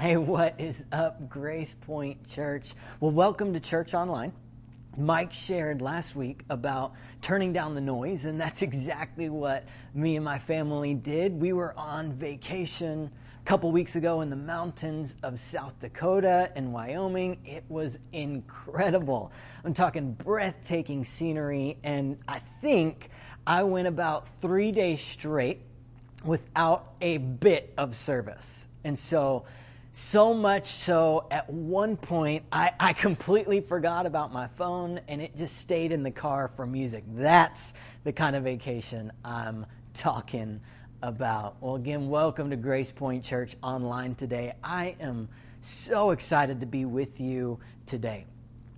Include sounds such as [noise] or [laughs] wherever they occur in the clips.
Hey, what is up, Grace Point Church? Well, welcome to Church Online. Mike shared last week about turning down the noise, and that's [laughs] exactly what me and my family did. We were on vacation a couple weeks ago in the mountains of South Dakota and Wyoming. It was incredible. I'm talking breathtaking scenery, and I think I went about three days straight without a bit of service. And so, so much so, at one point, I, I completely forgot about my phone and it just stayed in the car for music. That's the kind of vacation I'm talking about. Well, again, welcome to Grace Point Church online today. I am so excited to be with you today.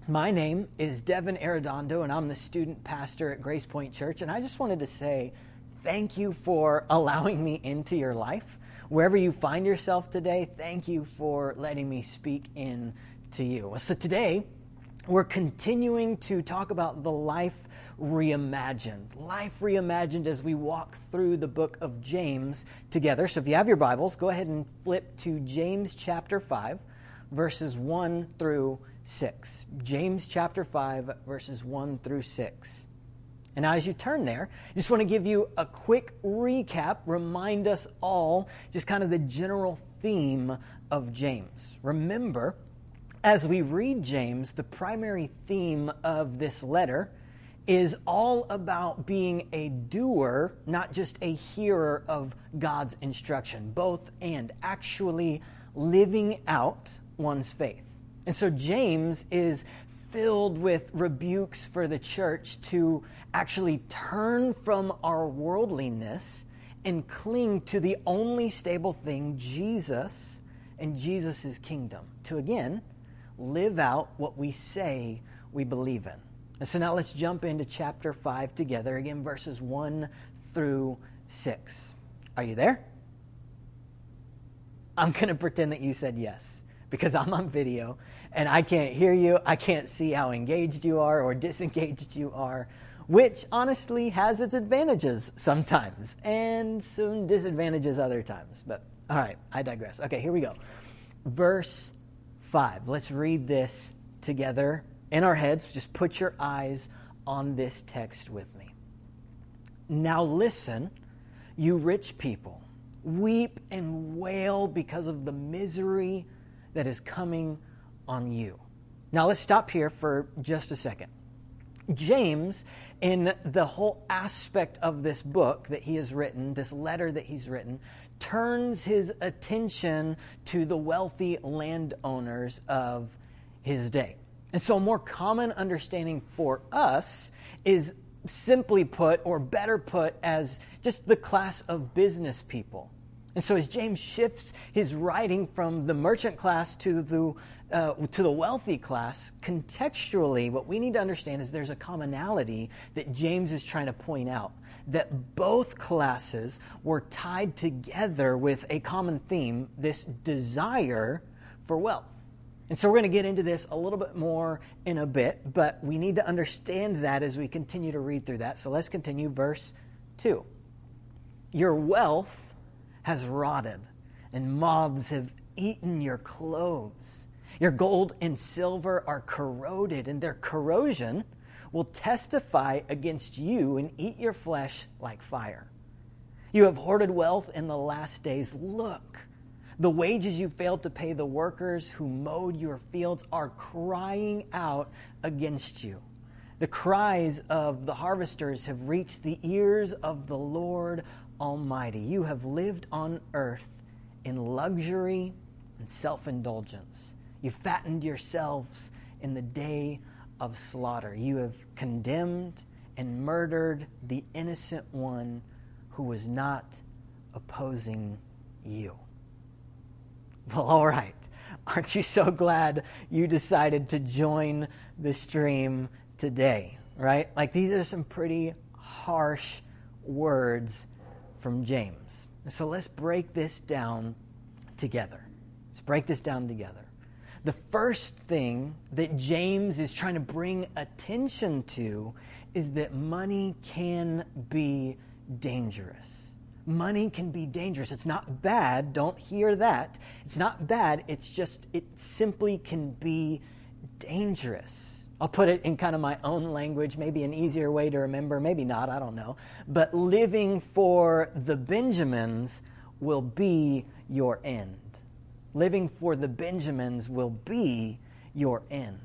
My name is Devon Arredondo, and I'm the student pastor at Grace Point Church. And I just wanted to say thank you for allowing me into your life wherever you find yourself today, thank you for letting me speak in to you. So today, we're continuing to talk about the life reimagined. Life reimagined as we walk through the book of James together. So if you have your Bibles, go ahead and flip to James chapter 5, verses 1 through 6. James chapter 5, verses 1 through 6. And now, as you turn there, I just want to give you a quick recap, remind us all just kind of the general theme of James. Remember, as we read James, the primary theme of this letter is all about being a doer, not just a hearer of God's instruction, both and actually living out one's faith. And so James is filled with rebukes for the church to actually turn from our worldliness and cling to the only stable thing, Jesus and Jesus' kingdom. To again, live out what we say we believe in. And so now let's jump into chapter 5 together, again, verses 1 through 6. Are you there? I'm going to pretend that you said yes because I'm on video and I can't hear you. I can't see how engaged you are or disengaged you are, which honestly has its advantages sometimes and some disadvantages other times. But all right, I digress. Okay, here we go. Verse 5. Let's read this together in our heads. Just put your eyes on this text with me. Now listen, you rich people, weep and wail because of the misery that is coming on you. Now, let's stop here for just a second. James, in the whole aspect of this book that he has written, this letter that he's written, turns his attention to the wealthy landowners of his day. And so, a more common understanding for us is simply put, or better put, as just the class of business people. And so, as James shifts his writing from the merchant class to the uh, to the wealthy class, contextually, what we need to understand is there's a commonality that James is trying to point out. That both classes were tied together with a common theme this desire for wealth. And so we're going to get into this a little bit more in a bit, but we need to understand that as we continue to read through that. So let's continue. Verse 2. Your wealth has rotted, and moths have eaten your clothes. Your gold and silver are corroded, and their corrosion will testify against you and eat your flesh like fire. You have hoarded wealth in the last days. Look, the wages you failed to pay the workers who mowed your fields are crying out against you. The cries of the harvesters have reached the ears of the Lord Almighty. You have lived on earth in luxury and self indulgence. You fattened yourselves in the day of slaughter. You have condemned and murdered the innocent one who was not opposing you. Well, all right. Aren't you so glad you decided to join the stream today? Right? Like, these are some pretty harsh words from James. So let's break this down together. Let's break this down together. The first thing that James is trying to bring attention to is that money can be dangerous. Money can be dangerous. It's not bad. Don't hear that. It's not bad. It's just, it simply can be dangerous. I'll put it in kind of my own language, maybe an easier way to remember, maybe not, I don't know. But living for the Benjamins will be your end. Living for the Benjamins will be your end.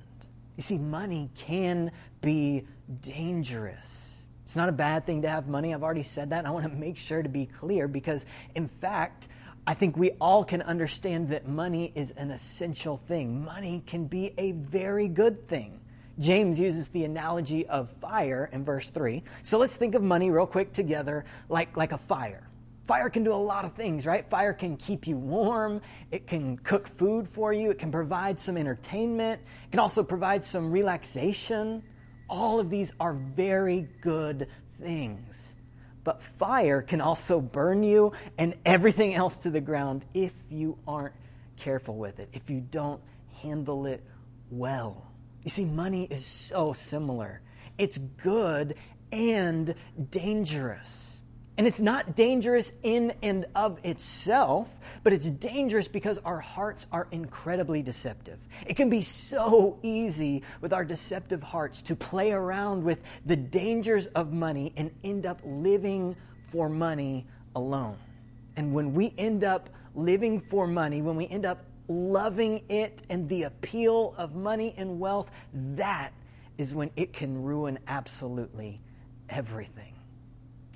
You see, money can be dangerous. It's not a bad thing to have money. I've already said that. I want to make sure to be clear because, in fact, I think we all can understand that money is an essential thing. Money can be a very good thing. James uses the analogy of fire in verse 3. So let's think of money real quick together like, like a fire. Fire can do a lot of things, right? Fire can keep you warm. It can cook food for you. It can provide some entertainment. It can also provide some relaxation. All of these are very good things. But fire can also burn you and everything else to the ground if you aren't careful with it, if you don't handle it well. You see, money is so similar. It's good and dangerous. And it's not dangerous in and of itself, but it's dangerous because our hearts are incredibly deceptive. It can be so easy with our deceptive hearts to play around with the dangers of money and end up living for money alone. And when we end up living for money, when we end up loving it and the appeal of money and wealth, that is when it can ruin absolutely everything.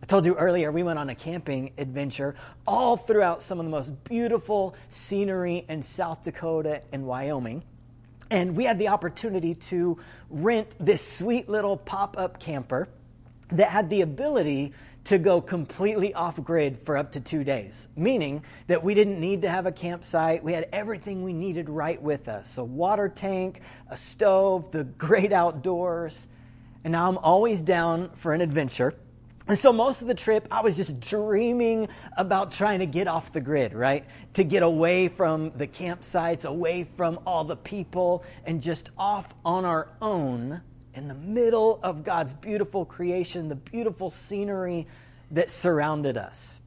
I told you earlier, we went on a camping adventure all throughout some of the most beautiful scenery in South Dakota and Wyoming. And we had the opportunity to rent this sweet little pop up camper that had the ability to go completely off grid for up to two days, meaning that we didn't need to have a campsite. We had everything we needed right with us a water tank, a stove, the great outdoors. And now I'm always down for an adventure. And so most of the trip, I was just dreaming about trying to get off the grid, right? To get away from the campsites, away from all the people, and just off on our own in the middle of God's beautiful creation, the beautiful scenery that surrounded us.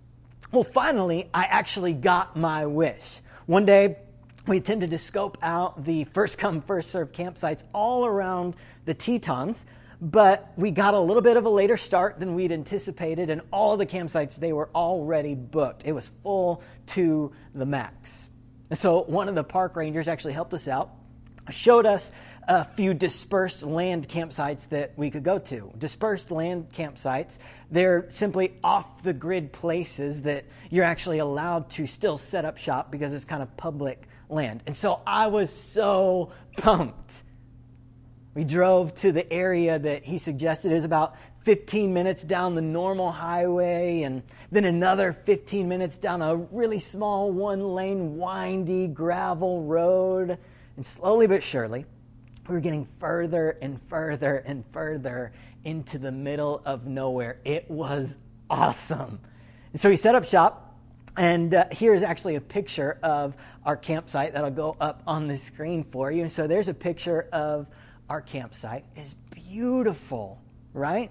Well, finally, I actually got my wish. One day, we attempted to scope out the first come, first serve campsites all around the Tetons but we got a little bit of a later start than we'd anticipated, and all the campsites, they were already booked. It was full to the max. And so one of the park rangers actually helped us out, showed us a few dispersed land campsites that we could go to. Dispersed land campsites, they're simply off the grid places that you're actually allowed to still set up shop because it's kind of public land. And so I was so [laughs] pumped we drove to the area that he suggested is about 15 minutes down the normal highway, and then another 15 minutes down a really small one lane, windy gravel road. And slowly but surely, we were getting further and further and further into the middle of nowhere. It was awesome. And so he set up shop. And uh, here's actually a picture of our campsite that'll go up on the screen for you. And so there's a picture of our campsite It's beautiful, right?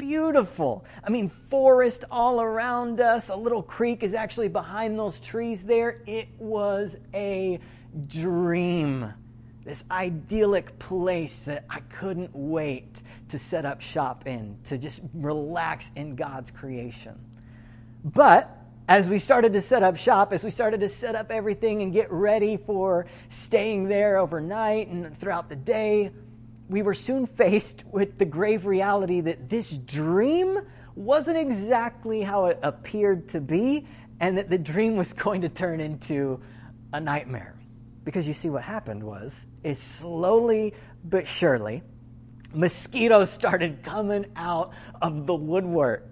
Beautiful. I mean, forest all around us. A little creek is actually behind those trees there. It was a dream. This idyllic place that I couldn't wait to set up shop in, to just relax in God's creation. But as we started to set up shop, as we started to set up everything and get ready for staying there overnight and throughout the day, we were soon faced with the grave reality that this dream wasn't exactly how it appeared to be, and that the dream was going to turn into a nightmare. Because you see, what happened was, is slowly but surely, mosquitoes started coming out of the woodwork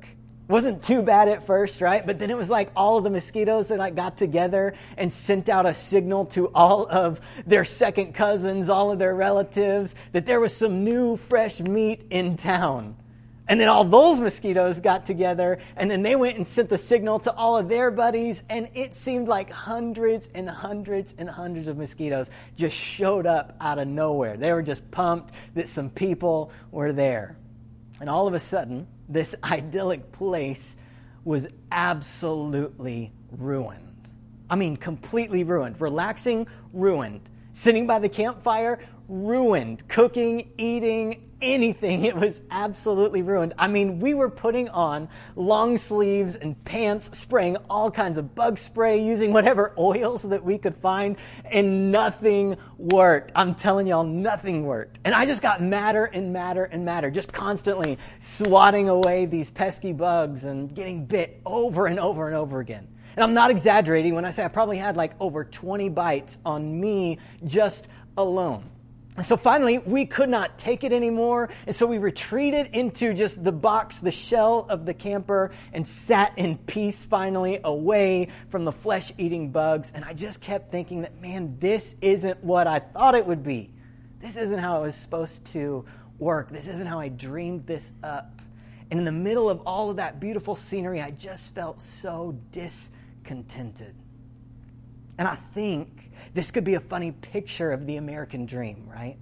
wasn't too bad at first, right? But then it was like all of the mosquitoes that like got together and sent out a signal to all of their second cousins, all of their relatives, that there was some new fresh meat in town. And then all those mosquitoes got together and then they went and sent the signal to all of their buddies. And it seemed like hundreds and hundreds and hundreds of mosquitoes just showed up out of nowhere. They were just pumped that some people were there. And all of a sudden, this [laughs] idyllic place was absolutely ruined. I mean, completely ruined. Relaxing, ruined. Sitting by the campfire, ruined. Cooking, eating, anything. [laughs] It was absolutely ruined. I mean, we were putting on long sleeves and pants, spraying all kinds of bug spray, using whatever [laughs] oils that we could find, and nothing worked. I'm telling y'all, nothing worked. And I just got madder and madder and madder, just constantly swatting away these pesky bugs and getting bit over and over and over again. And I'm not exaggerating when I say I probably had like over 20 bites on me just alone. So finally, we could not take it anymore. And so we retreated into just the box, the shell of the camper, and sat in peace finally away from the flesh eating bugs. And I just kept thinking that, man, this isn't what I thought it would be. This isn't how it was supposed to work. This isn't how I dreamed this up. And in the middle of all of that beautiful scenery, I just felt so discontented. And I think this could be a funny picture of the American dream, right?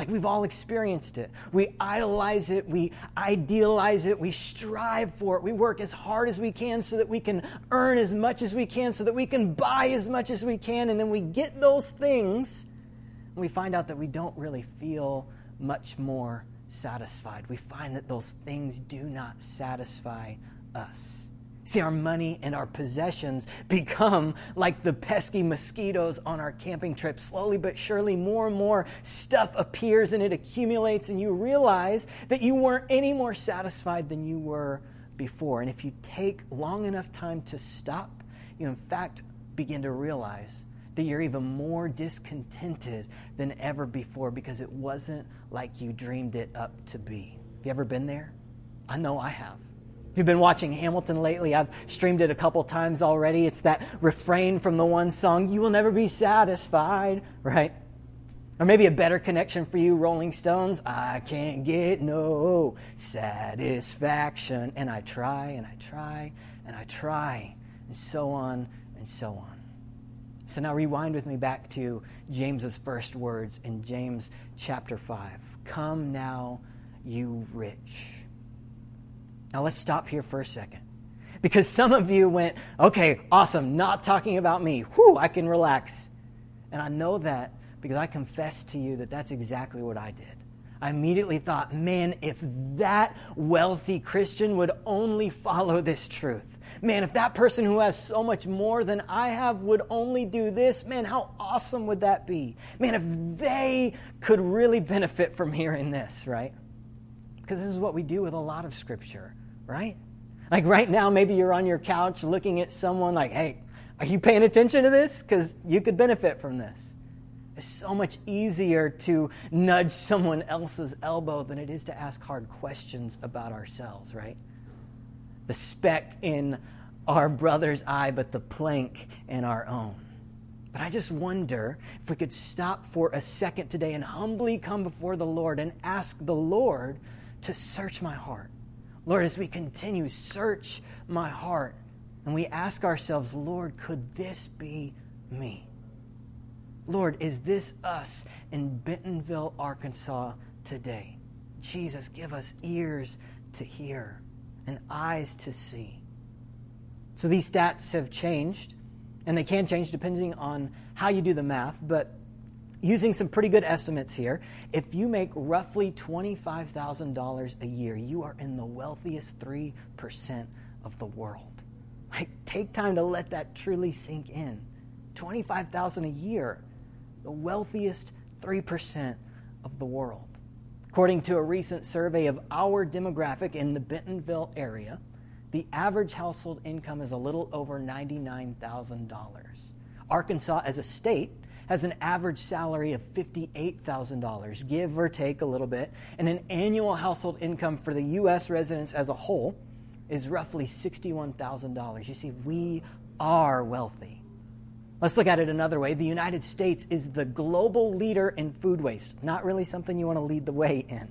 Like we've all experienced it. We idolize it, we idealize it, we strive for it. We work as hard as we can so that we can earn as much as we can, so that we can buy as much as we can. And then we get those things and we find out that we don't really feel much more satisfied. We find that those things do not satisfy us. See, our money and our possessions become like the pesky mosquitoes on our camping trip. Slowly but surely, more and more stuff appears and it accumulates, and you realize that you weren't any more satisfied than you were before. And if you take long enough time to stop, you in fact begin to realize that you're even more discontented than ever before because it wasn't like you dreamed it up to be. Have you ever been there? I know I have. If you've been watching Hamilton lately, I've streamed it a couple times already. It's that refrain from the one song, You Will Never Be Satisfied, right? Or maybe a better connection for you, Rolling Stones, I can't get no satisfaction. And I try and I try and I try, and so on and so on. So now rewind with me back to James's first words in James chapter 5. Come now, you rich. Now let's stop here for a second. Because some of you went, okay, awesome, not talking about me. Whew, I can relax. And I know that because I confess to you that that's exactly what I did. I immediately thought, man, if that wealthy Christian would only follow this truth. Man, if that person who has so much more than I have would only do this, man, how awesome would that be? Man, if they could really benefit from hearing this, right? Because this is what we do with a lot of scripture right? Like right now, maybe you're on your couch looking at someone like, hey, are you paying attention to this? Because you could benefit from this. It's so much easier to nudge someone else's elbow than it is to ask hard questions about ourselves, right? The speck in our brother's eye, but the plank in our own. But I just wonder if we could stop for a second today and humbly come before the Lord and ask the Lord to search my heart Lord, as we continue, search my heart. And we ask ourselves, Lord, could this be me? Lord, is this us in Bentonville, Arkansas today? Jesus, give us ears to hear and eyes to see. So these stats have changed, and they can change depending on how you do the math, but using some pretty good estimates here, if you make roughly $25,000 a year, you are in the wealthiest 3% of the world. [laughs] Like, take time to let that truly sink in. 25,000 a year, the wealthiest 3% of the world. According to a recent survey of our demographic in the Bentonville area, the average household income is a little over $99,000. Arkansas as a state has an average salary of $58,000, give or take a little bit, and an annual household income for the U.S. residents as a whole is roughly $61,000. You see, we are wealthy. Let's look at it another way. The United States is the global leader in food waste, not really something you want to lead the way in.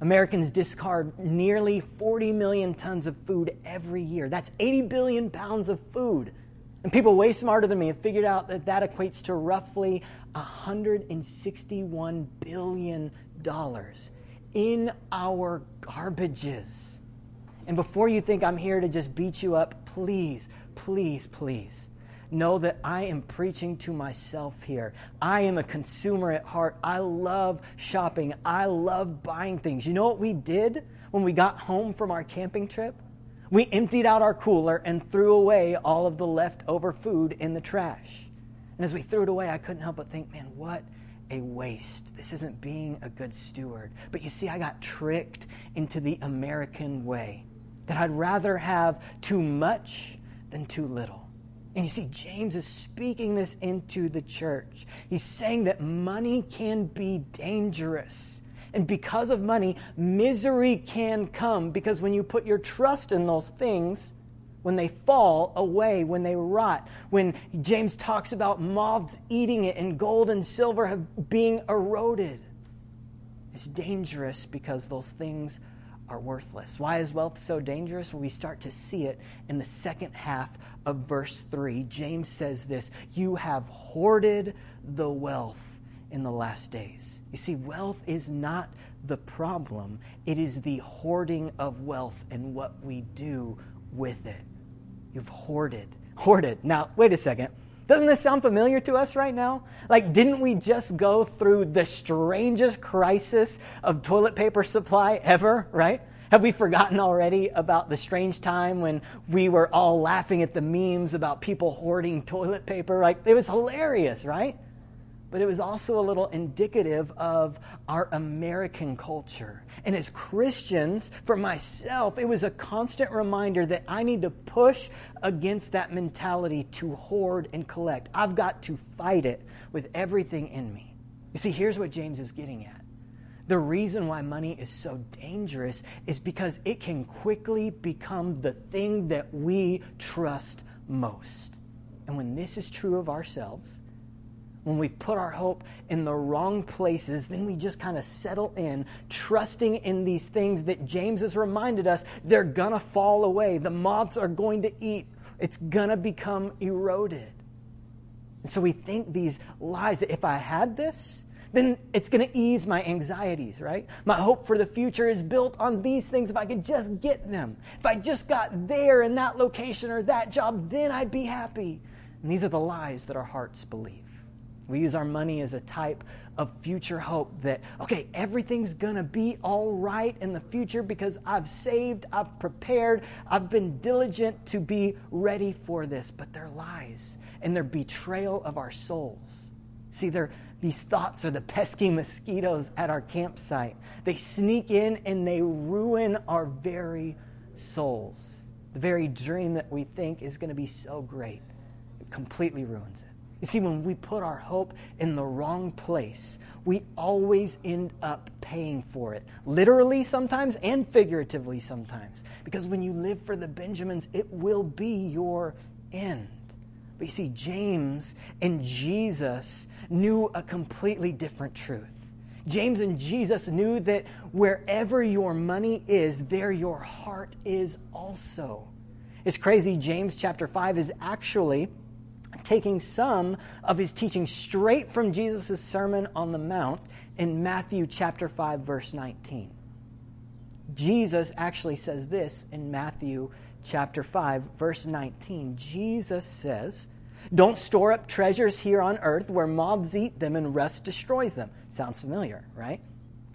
Americans discard nearly 40 million tons of food every year. That's 80 billion pounds of food. And people way smarter than me have figured out that that equates to roughly $161 billion in our garbages. And before you think I'm here to just beat you up, please, please, please know that I am preaching to myself here. I am a consumer at heart. I love shopping. I love buying things. You know what we did when we got home from our camping trip? We emptied out our cooler and threw away all of the leftover food in the trash. And as we threw it away, I couldn't help but think, man, what a waste. This isn't being a good steward. But you see, I got tricked into the American way that I'd rather have too much than too little. And you see, James is speaking this into the church. He's saying that money can be dangerous. And because of money, misery can come. Because when you put your trust in those things, when they fall away, when they rot, when James talks about moths eating it and gold and silver have being eroded, it's dangerous because those things are worthless. Why is wealth so dangerous? Well, we start to see it in the second half of verse 3. James says this You have hoarded the wealth in the last days. You see, wealth is not the problem, it is the hoarding of wealth and what we do with it. You've hoarded. Hoarded. Now, wait a second. Doesn't this sound familiar to us right now? Like, didn't we just go through the strangest crisis of toilet paper supply ever, right? Have we forgotten already about the strange time when we were all laughing at the memes about people hoarding toilet paper? Like, it was hilarious, right? But it was also a little indicative of our American culture. And as Christians, for myself, it was a constant reminder that I need to push against that mentality to hoard and collect. I've got to fight it with everything in me. You see, here's what James is getting at. The reason why money is so dangerous is because it can quickly become the thing that we trust most. And when this is true of ourselves, when we've put our hope in the wrong places, then we just kind of settle in, trusting in these things that James has reminded us they're going to fall away. The moths are going to eat, it's going to become eroded. And so we think these lies that if I had this, then it's going to ease my anxieties, right? My hope for the future is built on these things. If I could just get them, if I just got there in that location or that job, then I'd be happy. And these are the lies that our hearts believe. We use our money as a type of future hope that, okay, everything's going to be all right in the future because I've saved, I've prepared, I've been diligent to be ready for this. But they're lies and they're betrayal of our souls. See, they're, these thoughts are the pesky mosquitoes at our campsite. They sneak in and they ruin our very souls. The very dream that we think is going to be so great, it completely ruins it. You see, when we put our hope in the wrong place, we always end up paying for it, literally sometimes and figuratively sometimes. Because when you live for the Benjamins, it will be your end. But you see, James and Jesus knew a completely different truth. James and Jesus knew that wherever your money is, there your heart is also. It's crazy. James chapter 5 is actually taking some of his teaching straight from Jesus' Sermon on the Mount in Matthew chapter 5, verse 19. Jesus actually says this in Matthew chapter 5, verse 19. Jesus says, Don't store up treasures here on earth where moths eat them and rust destroys them. Sounds familiar, right?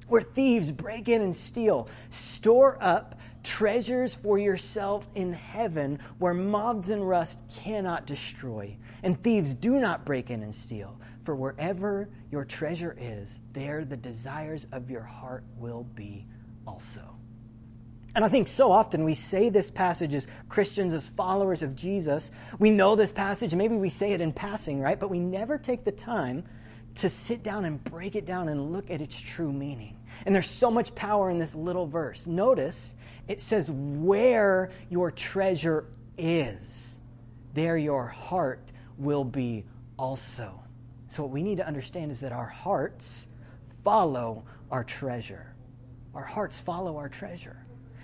Where thieves break in and steal. Store up treasures for yourself in heaven where moths and rust cannot destroy and thieves do not break in and steal. For wherever your treasure is, there the desires of your heart will be also. And I think so often we say this passage as Christians, as followers of Jesus. We know this passage, maybe we say it in passing, right? But we never take the time to sit down and break it down and look at its true meaning. And there's so much power in this little verse. Notice it says, Where your treasure is, there your heart will be also. So, what we need to understand is that our hearts follow our treasure. Our hearts follow our treasure.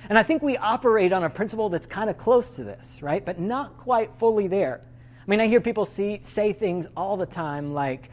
And I think we operate on a principle that's kind of close to this, right? But not quite fully there. I mean, I hear people see, say things all the time like,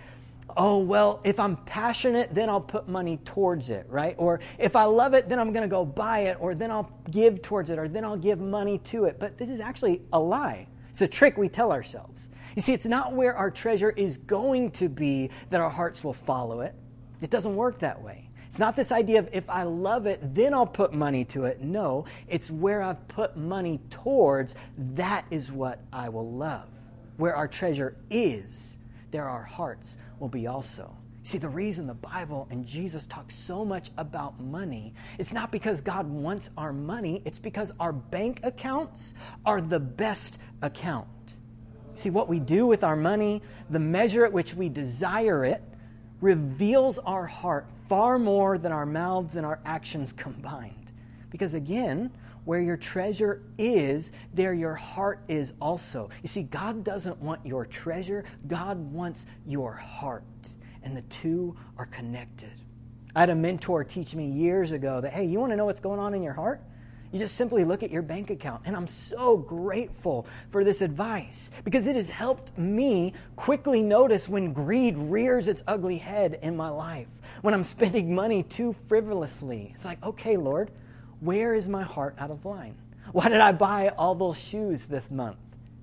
oh, well, if I'm passionate, then I'll put money towards it, right? Or if I love it, then I'm going to go buy it, or then I'll give towards it, or then I'll give money to it. But this is actually a lie. It's a trick we tell ourselves. You see, it's not where our treasure is going to be that our hearts will follow it. It doesn't work that way. It's not this idea of if I love it, then I'll put money to it. No, it's where I've put money towards, that is what I will love. Where our treasure is, there our hearts will be also. See, the reason the Bible and Jesus talk so much about money, it's not because God wants our money, it's because our bank accounts are the best account. See, what we do with our money, the measure at which we desire it, reveals our heart far more than our mouths and our actions combined. Because again, where your treasure is, there your heart is also. You see, God doesn't want your treasure, God wants your heart. And the two are connected. I had a mentor teach me years ago that, hey, you want to know what's going on in your heart? You just simply look at your bank account. And I'm so grateful for this advice because it has helped me quickly notice when greed rears its ugly head in my life, when I'm [laughs] spending money too frivolously. It's like, okay, Lord, where is my heart out of line? Why did I buy all those shoes this month?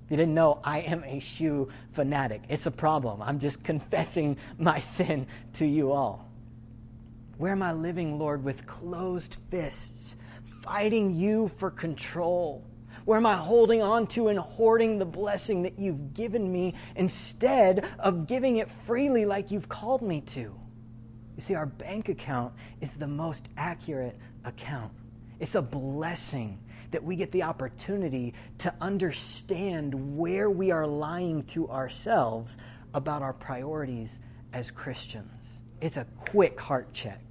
You didn't know, I am a shoe fanatic. It's a problem. I'm just [laughs] confessing my sin to you all. Where am I living, Lord, with closed fists? Fighting you for control? Where am I holding on to and hoarding the blessing that you've given me instead of giving it freely like you've called me to? You see, our bank account is the most accurate account. It's a blessing that we get the opportunity to understand where we are lying to ourselves about our priorities as Christians. It's a quick heart check.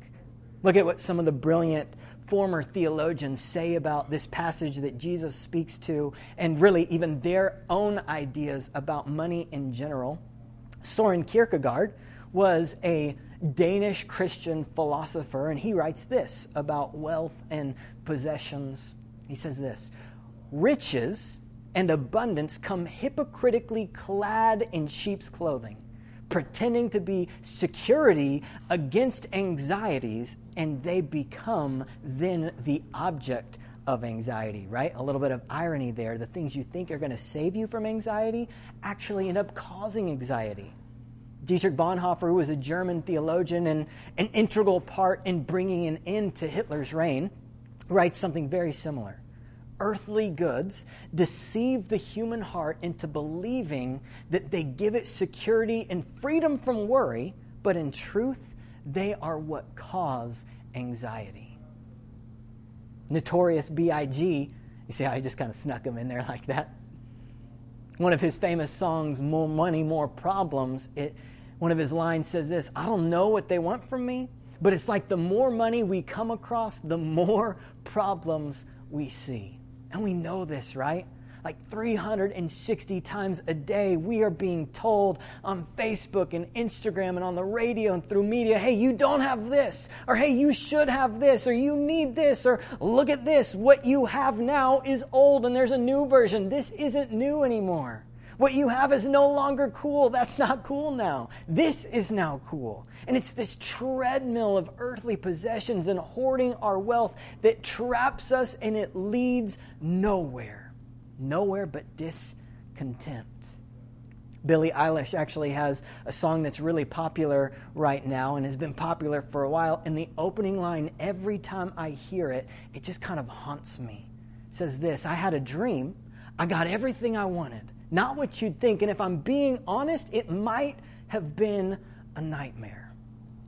Look at what some of the brilliant former theologians say about this passage that Jesus speaks to, and really even their own ideas about money in general. Soren Kierkegaard was a Danish Christian philosopher, and he writes this about wealth and possessions. He says this Riches and abundance come hypocritically clad in sheep's clothing pretending to be security against anxieties, and they become then the object of anxiety, right? A little bit of irony there. The things you think are going to save you from anxiety actually end up causing anxiety. Dietrich Bonhoeffer, who was a German theologian and an integral part in bringing an end to Hitler's reign, writes something very similar earthly goods deceive the human heart into believing that they give it security and freedom from worry, but in truth, they are what cause anxiety. Notorious B.I.G., you see how I just kind of snuck him in there like that? One of his famous songs, More Money, More Problems, it, one of his lines says this I don't know what they want from me, but it's like the more money we come across, the more problems we see. And we know this, right? Like 360 times a day, we are being told on Facebook and Instagram and on the radio and through media, hey, you don't have this, or hey, you should have this, or you need this, or look at this. What you have now is old and there's a new version. This isn't new anymore. What you have is no longer cool. That's not cool now. This is now cool. And it's this treadmill of earthly possessions and hoarding our wealth that traps us and it leads nowhere. Nowhere but discontent. Billie Eilish actually has a song that's really popular right now and has been popular for a while. And the opening line, every time I hear it, it just kind of haunts me. It says this I had a dream. I got everything I wanted not what you'd think. And if I'm being honest, it might have been a nightmare.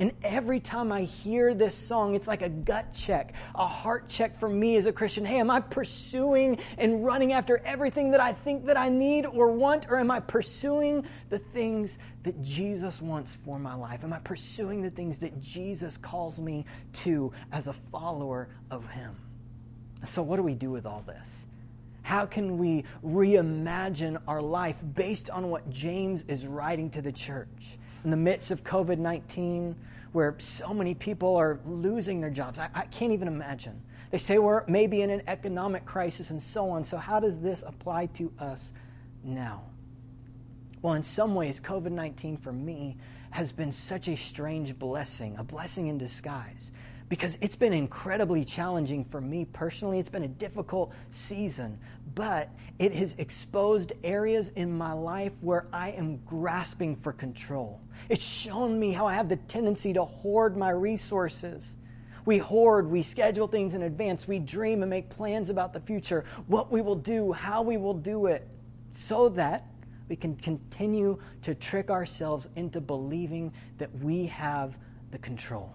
And every time I hear this song, it's like a gut check, a heart check for me as a Christian. Hey, am I pursuing and running after everything that I think that I need or want? Or am I pursuing the things that Jesus wants for my life? Am I pursuing the things that Jesus calls me to as a follower of Him? So, what do we do with all this? How can we reimagine our life based on what James is writing to the church? In the midst of COVID 19, where so many people are losing their jobs, I, I, can't even imagine. They say we're maybe in an economic crisis and so on. So, how does this apply to us now? Well, in some ways, COVID 19 for me has been such a strange blessing, a blessing in disguise, because it's been incredibly challenging for me personally. It's been a difficult season, but it has exposed areas in my life where I am grasping for control. It's shown me how I have the tendency to hoard my resources. We hoard, we schedule things in advance, we dream and make plans about the future, what we will do, how we will do it, so that we can continue to trick ourselves into believing that we have the control.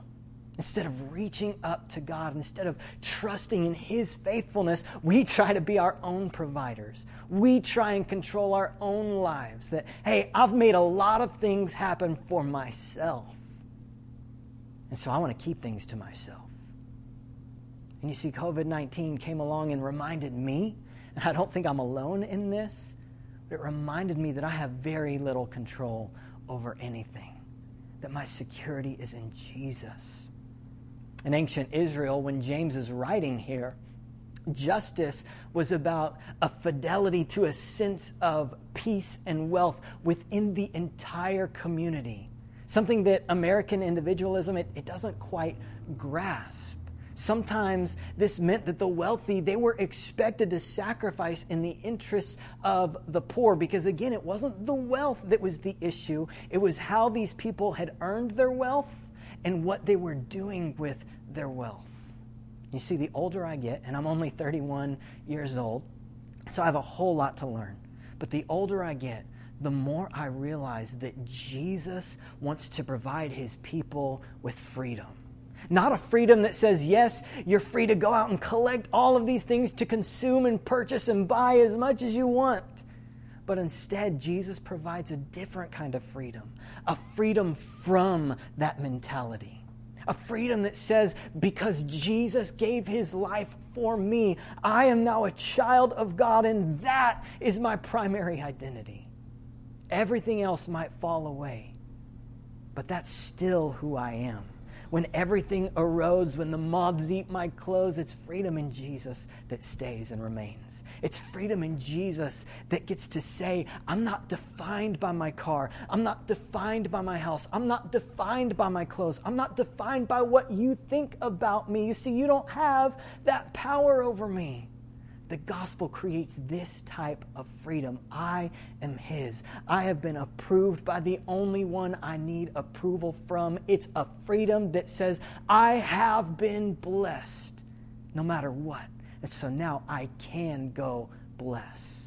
Instead of reaching up to God, instead of trusting in His faithfulness, we try to be our own providers. We try and control our own lives. That, hey, I've made a lot of things happen for myself. And so I want to keep things to myself. And you see, COVID 19 came along and reminded me, and I don't think I'm alone in this, but it reminded me that I have very little control over anything, that my security is in Jesus. In ancient Israel, when James is writing here, justice was about a fidelity to a sense of peace and wealth within the entire community. Something that American individualism, it, it doesn't quite grasp. Sometimes this meant that the wealthy, they were expected to sacrifice in the interests of the poor because, again, it wasn't the wealth that was the issue. It was how these people had earned their wealth and what they were doing with their wealth. You see, the older I get, and I'm only 31 years old, so I have a whole lot to learn. But the older I get, the more I realize that Jesus wants to provide his people with freedom. Not a freedom that says, yes, you're free to go out and collect all of these things to consume and purchase and buy as much as you want. But instead, Jesus provides a different kind of freedom, a freedom from that mentality. A freedom that says, because Jesus gave his life for me, I am now a child of God, and that is my primary identity. Everything else might fall away, but that's still who I am when everything erodes, when the moths eat my clothes, it's freedom in Jesus that stays and remains. It's freedom in Jesus that gets to say, I'm not defined by my car. I'm not defined by my house. I'm not defined by my clothes. I'm not defined by what you think about me. You see, you don't have that power over me. The gospel creates this type of freedom. I am His. I have been approved by the only one I need approval from. It's a freedom that says, I have been blessed no matter what. And so now I can go bless.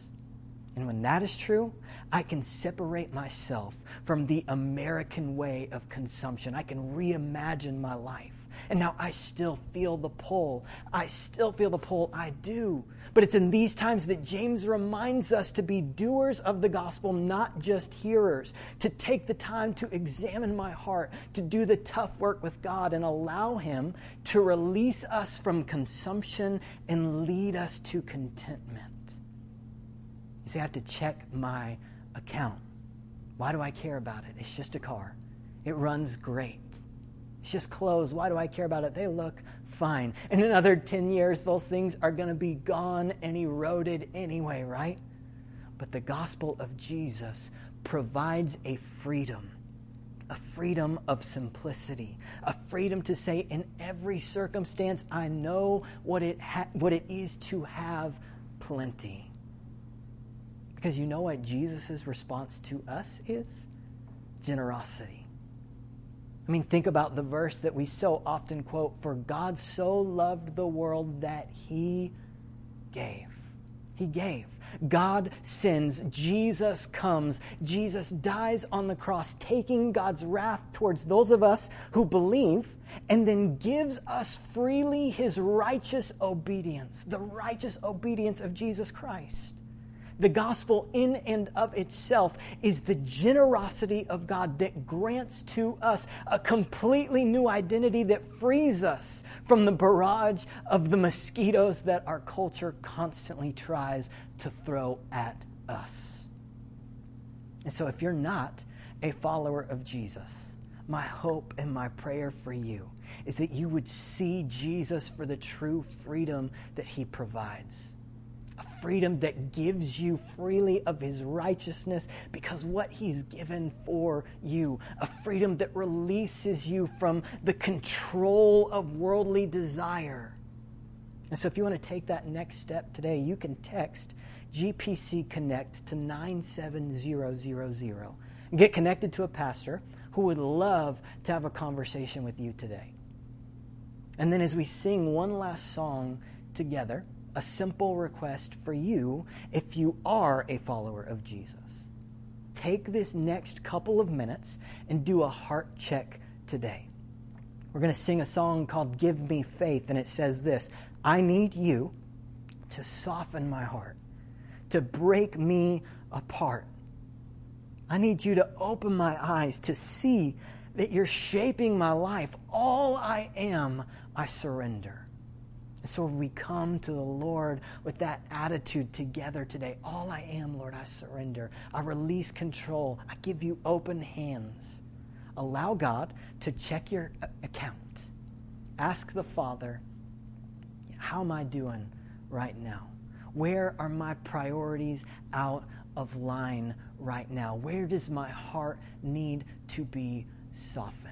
And when that is true, I can separate myself from the American way of consumption. I can reimagine my life. And now I still feel the pull. I still feel the pull. I do. But it's in these times that James reminds us to be doers of the gospel, not just hearers, to take the time to examine my heart, to do the tough work with God, and allow Him to release us from consumption and lead us to contentment. You see, I have to check my account. Why do I care about it? It's just a car, it runs great. It's just clothes. Why do I care about it? They look fine. In another 10 years, those things are going to be gone and eroded anyway, right? But the gospel of Jesus provides a freedom, a freedom of simplicity, a freedom to say, in every circumstance, I know what it, ha- what it is to have plenty. Because you know what Jesus' response to us is? Generosity. I mean, think about the verse that we so often quote For God so loved the world that he gave. He gave. God sends. Jesus comes. Jesus dies on the cross, taking God's wrath towards those of us who believe, and then gives us freely his righteous obedience, the righteous obedience of Jesus Christ. The gospel, in and of itself, is the generosity of God that grants to us a completely new identity that frees us from the barrage of the mosquitoes that our culture constantly tries to throw at us. And so, if you're not a follower of Jesus, my hope and my prayer for you is that you would see Jesus for the true freedom that he provides freedom that gives you freely of his righteousness because what he's given for you, a freedom that releases you from the control of worldly desire. And so, if you want to take that next step today, you can text GPC Connect to 97000 and get connected to a pastor who would love to have a conversation with you today. And then, as we sing one last song together, a simple request for you if you are a follower of Jesus. Take this next couple of minutes and do a heart check today. We're going to sing a song called Give Me Faith, and it says this I need you to soften my heart, to break me apart. I need you to open my eyes to see that you're shaping my life. All I am, I surrender. So we come to the Lord with that attitude together today. All I am, Lord, I surrender. I release control. I give you open hands. Allow God to check your account. Ask the Father, how am I doing right now? Where are my priorities out of line right now? Where does my heart need to be softened?